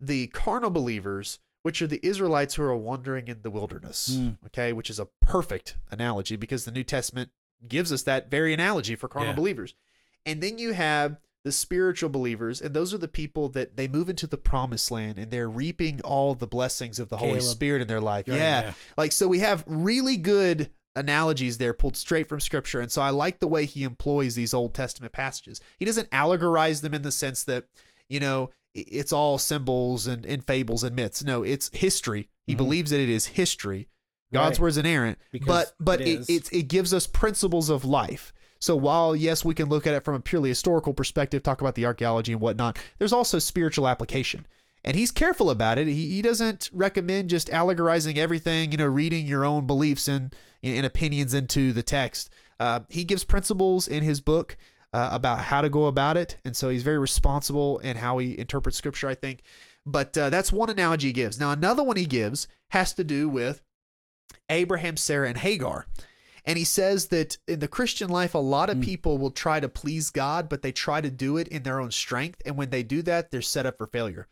the carnal believers, which are the Israelites who are wandering in the wilderness. Mm. Okay, which is a perfect analogy because the New Testament gives us that very analogy for carnal Yeah. believers. And then you have the spiritual believers, and those are the people that they move into the promised land and they're reaping all the blessings of the Holy Spirit in their life. Yeah. yeah. Like, so we have really good analogies there pulled straight from scripture. And so I like the way he employs these Old Testament passages. He doesn't allegorize them in the sense that, you know, it's all symbols and, and fables and myths. No, it's history. He Mhm. believes that it is history. God's Right. word's inerrant, Because but but it it, it gives us principles of life. So while yes, we can look at it from a purely historical perspective, talk about the archaeology and whatnot, there's also spiritual application. And he's careful about it. He, he doesn't recommend just allegorizing everything, you know, reading your own beliefs and, and opinions into the text. Uh, he gives principles in his book uh, about how to go about it. And so he's very responsible in how he interprets scripture, I think. But uh, that's one analogy he gives. Now, another one he gives has to do with Abraham, Sarah, and Hagar. And he says that in the Christian life, a lot of Mm. people will try to please God, but they try to do it in their own strength. And when they do that, they're set up for failure.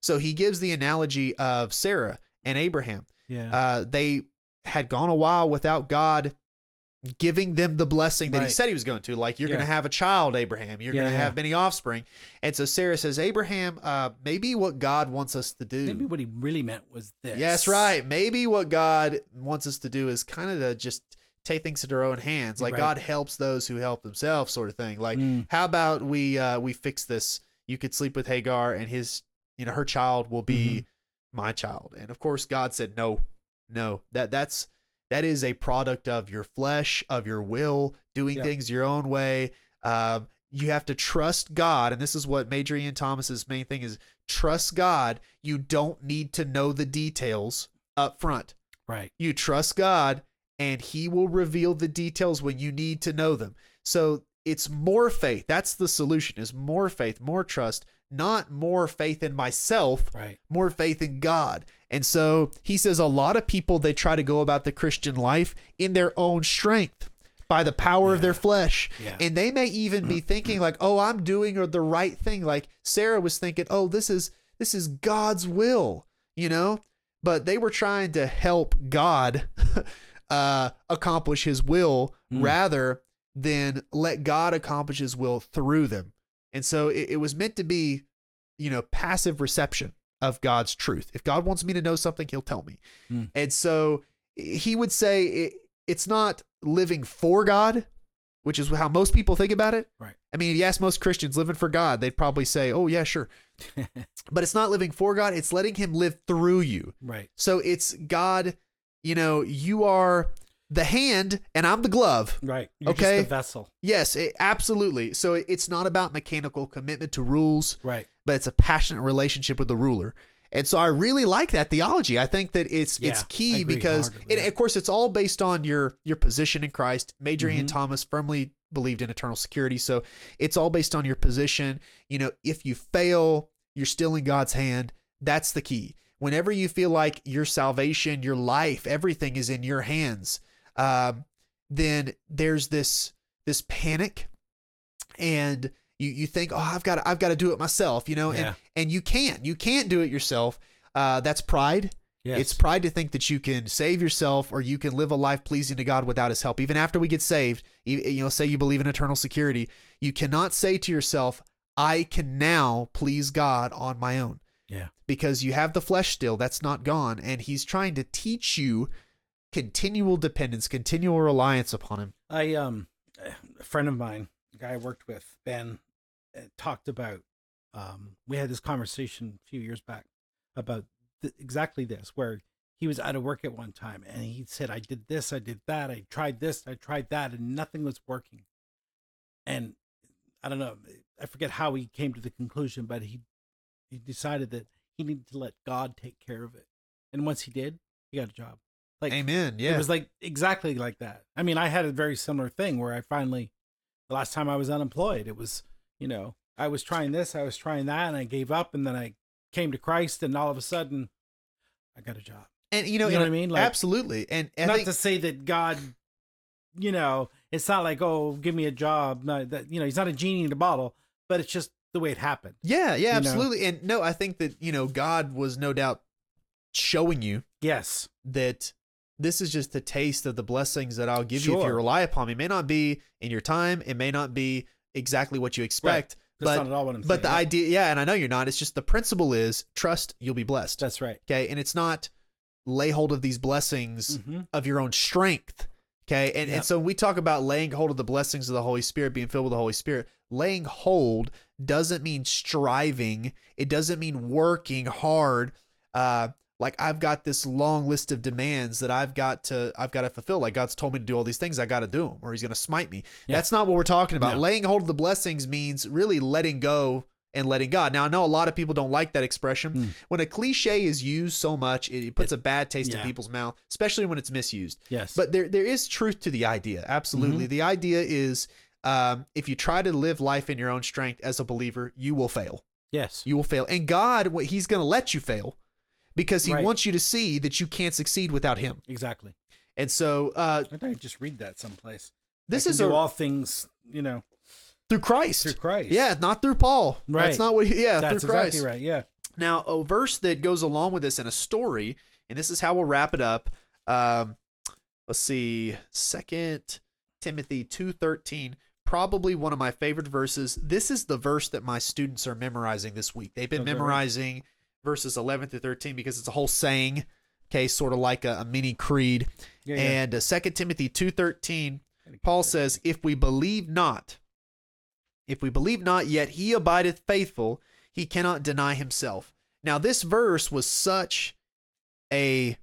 So he gives the analogy of Sarah and Abraham. Yeah. Uh, they had gone a while without God giving them the blessing that he said he was going to. Like, you're Yeah. going to have a child, Abraham. You're Yeah, going to yeah. have many offspring. And so Sarah says, Abraham, uh, maybe what God wants us to do. Maybe what he really meant was this. Yes, right. Maybe what God wants us to do is kind of to just take things into our own hands. Like Right. God helps those who help themselves, sort of thing. Like, Mm. how about we uh, we fix this? You could sleep with Hagar, and his, you know, her child will be Mm-hmm. my child. And of course, God said, no, no. That that's that is a product of your flesh, of your will, doing Yeah. things your own way. Um, you have to trust God, and this is what Major Ian Thomas's main thing is: trust God. You don't need to know the details up front. Right. You trust God, and He will reveal the details when you need to know them. So it's more faith. That's the solution: is more faith, more trust, not more faith in myself, Right. more faith in God. And so he says a lot of people they try to go about the Christian life in their own strength by the power of their flesh. Yeah. And they may even be thinking like, "Oh, I'm doing the right thing." Like Sarah was thinking, "Oh, this is this is God's will," you know? But they were trying to help God uh accomplish his will Mm. rather than let God accomplish his will through them. And so it, it was meant to be, you know, passive reception of God's truth. If God wants me to know something, he'll tell me. Mm. And so he would say it, it's not living for God, which is how most people think about it. Right. I mean, if you ask most Christians living for God, they'd probably say, oh, yeah, sure. but it's not living for God, it's letting him live through you. Right. So it's God, you know, you are the hand and I'm the glove. Right. You're Okay. Just the vessel. Yes, it, absolutely. So it- it's not about mechanical commitment to rules, Right. but it's a passionate relationship with the ruler. And so I really like that theology. I think that it's it's Yeah, I key because and of course it's all based on your your position in Christ. Major Ian Mhm. Thomas firmly believed in eternal security. So it's all based on your position. You know, if you fail, you're still in God's hand. That's the key. Whenever you feel like your salvation, your life, everything is in your hands, um, then there's this this panic, and you you think, oh, I've got to, I've got to do it myself, you know, Yeah. and and you can't, you can't do it yourself. Uh, that's pride. Yes. It's pride to think that you can save yourself or you can live a life pleasing to God without His help. Even after we get saved, you, you know, say you believe in eternal security, you cannot say to yourself, "I can now please God on my own." Yeah. because you have the flesh still. That's not gone, and He's trying to teach you continual dependence, continual reliance upon Him. I um a friend of mine, a guy I worked with, Ben, uh, talked about um we had this conversation a few years back about th- exactly this where he was out of work at one time and he said I did this, I did that, I tried this, I tried that and nothing was working. And I don't know, I forget how he came to the conclusion, but he he decided that he needed to let God take care of it. And once he did, he got a job. Like Amen. Yeah. It was like exactly like that. I mean, I had a very similar thing where I finally, the last time I was unemployed, it was, you know, I was trying this, I was trying that, and I gave up, and then I came to Christ, and all of a sudden, I got a job. and you know, you know and what I mean? Like- absolutely. And, and Not think, to say that God, you know, it's not like, oh, give me a job. No, that you know, he's not a genie in a bottle, but it's just the way it happened. yeah, yeah, you know? absolutely. And no, I think that you know, God was no doubt showing you Yes. that this is just a taste of the blessings that I'll give you if you rely upon me. It may not be in your time, it may not be exactly what you expect, That's but not at all what I'm but the saying. idea, yeah, and I know you're not. It's just the principle is trust, you'll be blessed. That's right. Okay, and it's not lay hold of these blessings hmm of your own strength. Okay, and Yep. and so we talk about laying hold of the blessings of the Holy Spirit, being filled with the Holy Spirit. Laying hold doesn't mean striving. It doesn't mean working hard. Uh, like I've got this long list of demands that I've got to I've got to fulfill. Like God's told me to do all these things, I got to do them, or He's going to smite me. Yeah. That's not what we're talking about. No. Laying hold of the blessings means really letting go and letting God. Now I know a lot of people don't like that expression. Hmm. When a cliche is used so much, it, it puts a bad taste in people's mouth, especially when it's misused. Yes. But there there is truth to the idea. Absolutely. Mm-hmm. The idea is um, if you try to live life in your own strength as a believer, you will fail. yes. You will fail. And God, what he's going to let you fail because he Right. wants you to see that you can't succeed without him. exactly. And so uh, I just read that someplace. this is a, all things, you know, through Christ. through Christ. Yeah, not through Paul. Right. That's not what. He, yeah, that's through Christ. exactly right. Yeah. Now, a verse that goes along with this in a story, and this is how we'll wrap it up. Um, let's see, Second Timothy two thirteen, probably one of my favorite verses. This is the verse that my students are memorizing this week. They've been Okay. memorizing verses eleven through thirteen because it's a whole saying, okay, sort of like a, a mini creed. Yeah. yeah. And uh, Second Timothy two thirteen, Gotta Paul says, If we believe not, if we believe not, yet he abideth faithful, he cannot deny himself. Now, this verse was such a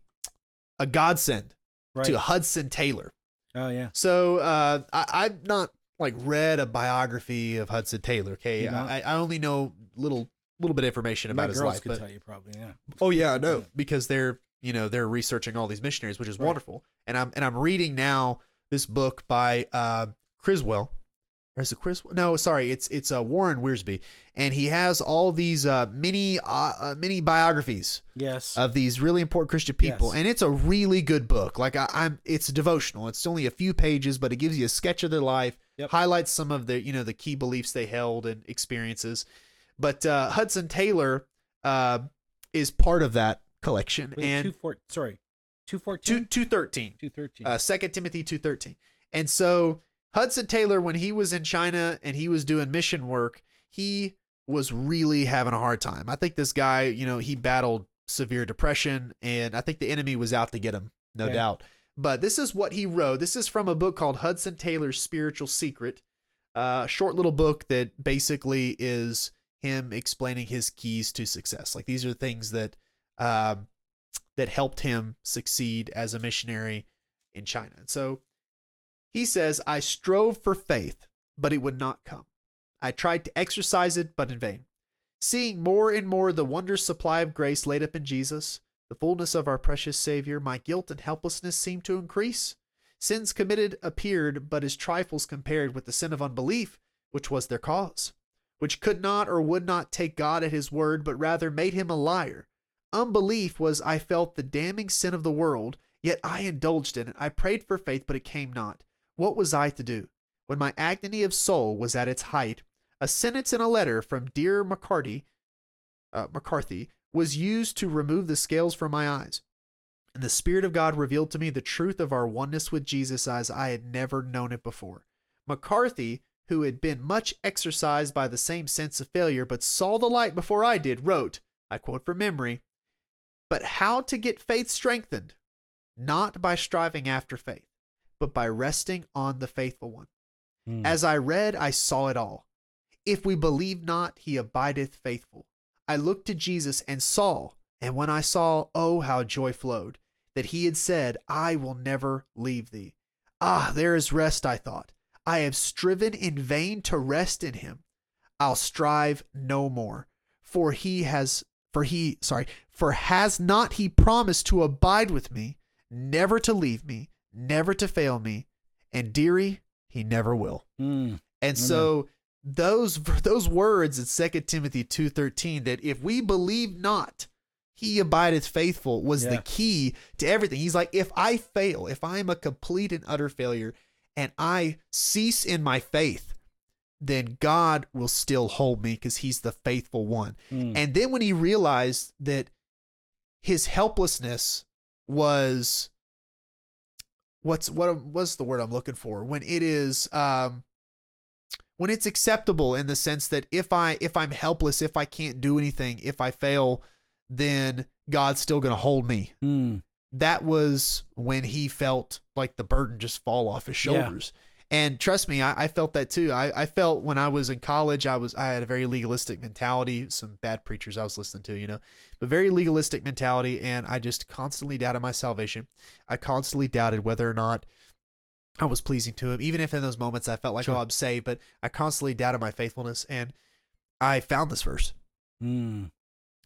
a godsend right. to Hudson Taylor. Oh yeah. So uh, I, I've not like read a biography of Hudson Taylor. Okay, I, I only know little little bit of information My about his girls life. could But tell you probably. Yeah. Oh yeah, I know Yeah. because they're you know they're researching all these missionaries, which is Right. wonderful. And I'm and I'm reading now this book by uh, Criswell. Or is it Criswell? No, sorry, it's it's uh, Warren Wiersbe, and he has all these uh, mini uh, uh, mini biographies Yes. of these really important Christian people, Yes. and it's a really good book. Like I, I'm, it's devotional. It's only a few pages, but it gives you a sketch of their life, Yep. highlights some of the you know the key beliefs they held and experiences. But uh, Hudson Taylor uh, is part of that collection, Wait, and two four. Sorry. Two two fourteen. two thirteen, Two thirteen. uh, Second Timothy two thirteen, and so Hudson Taylor, when he was in China and he was doing mission work, he was really having a hard time. I think this guy, you know, he battled severe depression, and I think the enemy was out to get him, no Yeah. doubt. But this is what he wrote. This is from a book called Hudson Taylor's Spiritual Secret, uh, a short little book that basically is him explaining his keys to success. Like these are things that um, that helped him succeed as a missionary in China. And so he says, I strove for faith, but it would not come. I tried to exercise it, but in vain. Seeing more and more the wondrous supply of grace laid up in Jesus, the fullness of our precious Savior, my guilt and helplessness seemed to increase. Sins committed appeared but as trifles compared with the sin of unbelief, which was their cause, which could not or would not take God at his word, but rather made him a liar. Unbelief was, I felt, the damning sin of the world, yet I indulged in it. I prayed for faith, but it came not. What was I to do? When my agony of soul was at its height, a sentence in a letter from dear McCarty, uh, McCarthy was used to remove the scales from my eyes. And the Spirit of God revealed to me the truth of our oneness with Jesus as I had never known it before. McCarthy, who had been much exercised by the same sense of failure but saw the light before I did, wrote, I quote from memory, but how to get faith strengthened? Not by striving after faith, but by resting on the faithful one. Hmm. As I read, I saw it all. If we believe not, he abideth faithful. I looked to Jesus and saw, and when I saw, oh, how joy flowed, that he had said, I will never leave thee. Ah, there is rest, I thought. I have striven in vain to rest in him. I'll strive no more, for he has, for he, sorry, for has not he promised to abide with me, never to leave me, never to fail me, and dearie, he never will. Hmm. And so those those words in Second Timothy 2:13 that if we believe not he abideth faithful was the key to everything. He's like if I fail, if I am a complete and utter failure and I cease in my faith, then God will still hold me cuz he's the faithful one. Hmm. And then when he realized that his helplessness was what's what what's the word I'm looking for when it is um when it's acceptable in the sense that if I if I'm helpless, if I can't do anything, if I fail, then God's still going to hold me. Hmm. That was when he felt like the burden just fall off his Yeah. shoulders. And trust me, I, I felt that too. I, I felt when I was in college, I was I had a very legalistic mentality. Some bad preachers I was listening to, you know, but very legalistic mentality, and I just constantly doubted my salvation. I constantly doubted whether or not I was pleasing to him, even if in those moments I felt like, Sure. oh, I'm saved, but I constantly doubted my faithfulness. And I found this verse, Hmm.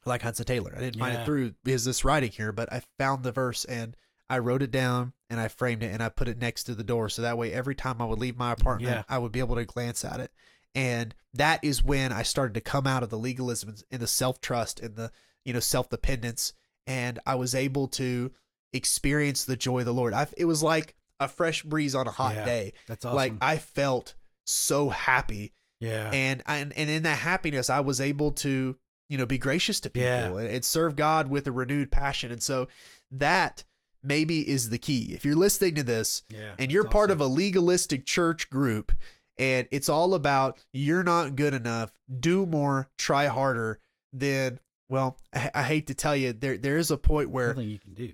Like Hudson Taylor. I didn't find Yeah. it through his this writing here, but I found the verse and I wrote it down and I framed it and I put it next to the door. So that way, every time I would leave my apartment, Yeah. I would be able to glance at it. And that is when I started to come out of the legalism and the self trust and the, you know, self dependence. And I was able to experience the joy of the Lord. I, it was like a fresh breeze on a hot Yeah. day. That's awesome. Like I felt so happy, yeah. and and and in that happiness, I was able to you know be gracious to people Yeah. and, and serve God with a renewed passion. And so that maybe is the key. If you're listening to this yeah. and you're part of a legalistic church group and it's all about you're not good enough do more try harder then well i, I hate to tell you there there is a point where nothing you can do.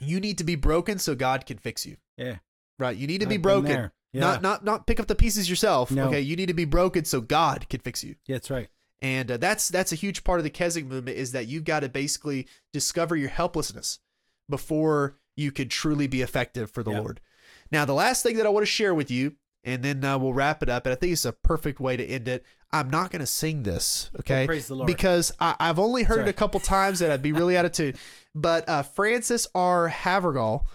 you need to be broken so god can fix you Yeah. right you need to be I've been broken. Yeah. not not not pick up the pieces yourself No. okay you need to be broken so god can fix you yeah, that's right. And uh, that's that's a huge part of the Keswick movement is that you've got to basically discover your helplessness before you could truly be effective for the Yep. Lord. Now, the last thing that I want to share with you, and then uh, we'll wrap it up, and I think it's a perfect way to end it. I'm not going to sing this, okay? praise the Lord. Because I, I've only heard it a couple times, and I'd be really out of tune. But uh, Frances R. Havergal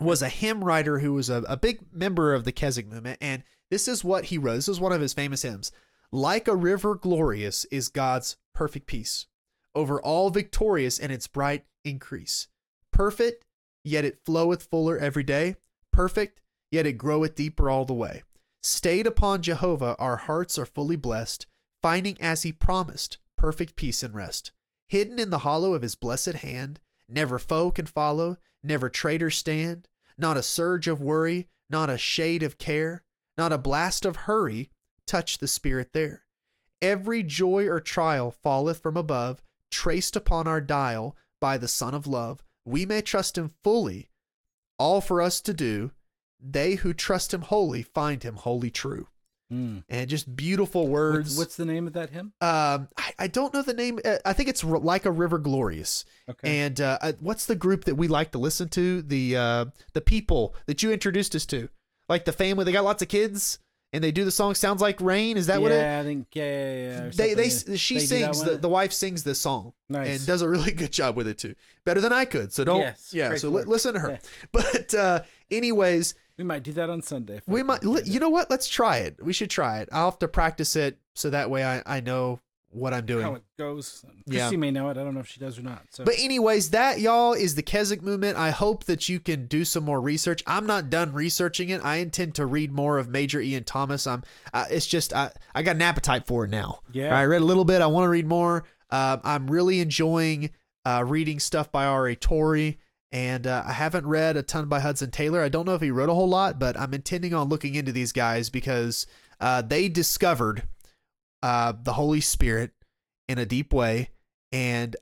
was a hymn writer who was a, a big member of the Keswick movement, and this is what he wrote. This is one of his famous hymns. Like a river glorious is God's perfect peace, over all victorious in its bright increase. Perfect, yet it floweth fuller every day. Perfect, yet it groweth deeper all the way. Stayed upon Jehovah, our hearts are fully blessed, finding as he promised perfect peace and rest. Hidden in the hollow of his blessed hand, never foe can follow, never traitor stand, not a surge of worry, not a shade of care, not a blast of hurry touch the spirit there. Every joy or trial falleth from above, traced upon our dial by the Son of Love. We may trust him fully, all for us to do. They who trust him wholly find him wholly true. Mm. And just beautiful words. What's, what's the name of that hymn? um, I, I don't know the name. Uh, I think it's R- like a river glorious. Okay. And uh, uh, what's the group that we like to listen to? The uh, the people that you introduced us to, like the family. They got lots of kids, and they do the song "Sounds Like Rain." Is that yeah, what it? I think yeah, yeah, yeah, They they she They sings the, the wife sings this song nice. and does a really good job with it too, better than I could. So don't Yes, yeah. So Lord. listen to her. Yeah. But uh, anyways, we might do that on Sunday. we might. can li- get it. You know what? Let's try it. We should try it. I'll have to practice it so that way I I know what I'm doing. how it goes. Yeah. Christy may know it. I don't know if she does or not. So But anyways, that y'all is the Keswick movement. I hope that you can do some more research. I'm not done researching it. I intend to read more of Major Ian Thomas. I'm. Uh, it's just I I got an appetite for it now. yeah, I read a little bit. I want to read more. Uh, I'm really enjoying uh, reading stuff by R.A. Torrey. And uh, I haven't read a ton by Hudson Taylor. I don't know if he wrote a whole lot, but I'm intending on looking into these guys because uh, they discovered uh, the Holy Spirit in a deep way. And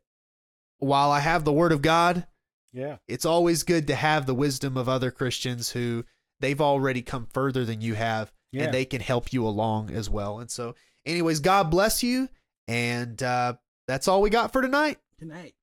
while I have the Word of God, yeah, it's always good to have the wisdom of other Christians who they've already come further than you have yeah. and they can help you along as well. And so, anyways, God bless you. And uh, that's all we got for tonight. Good night.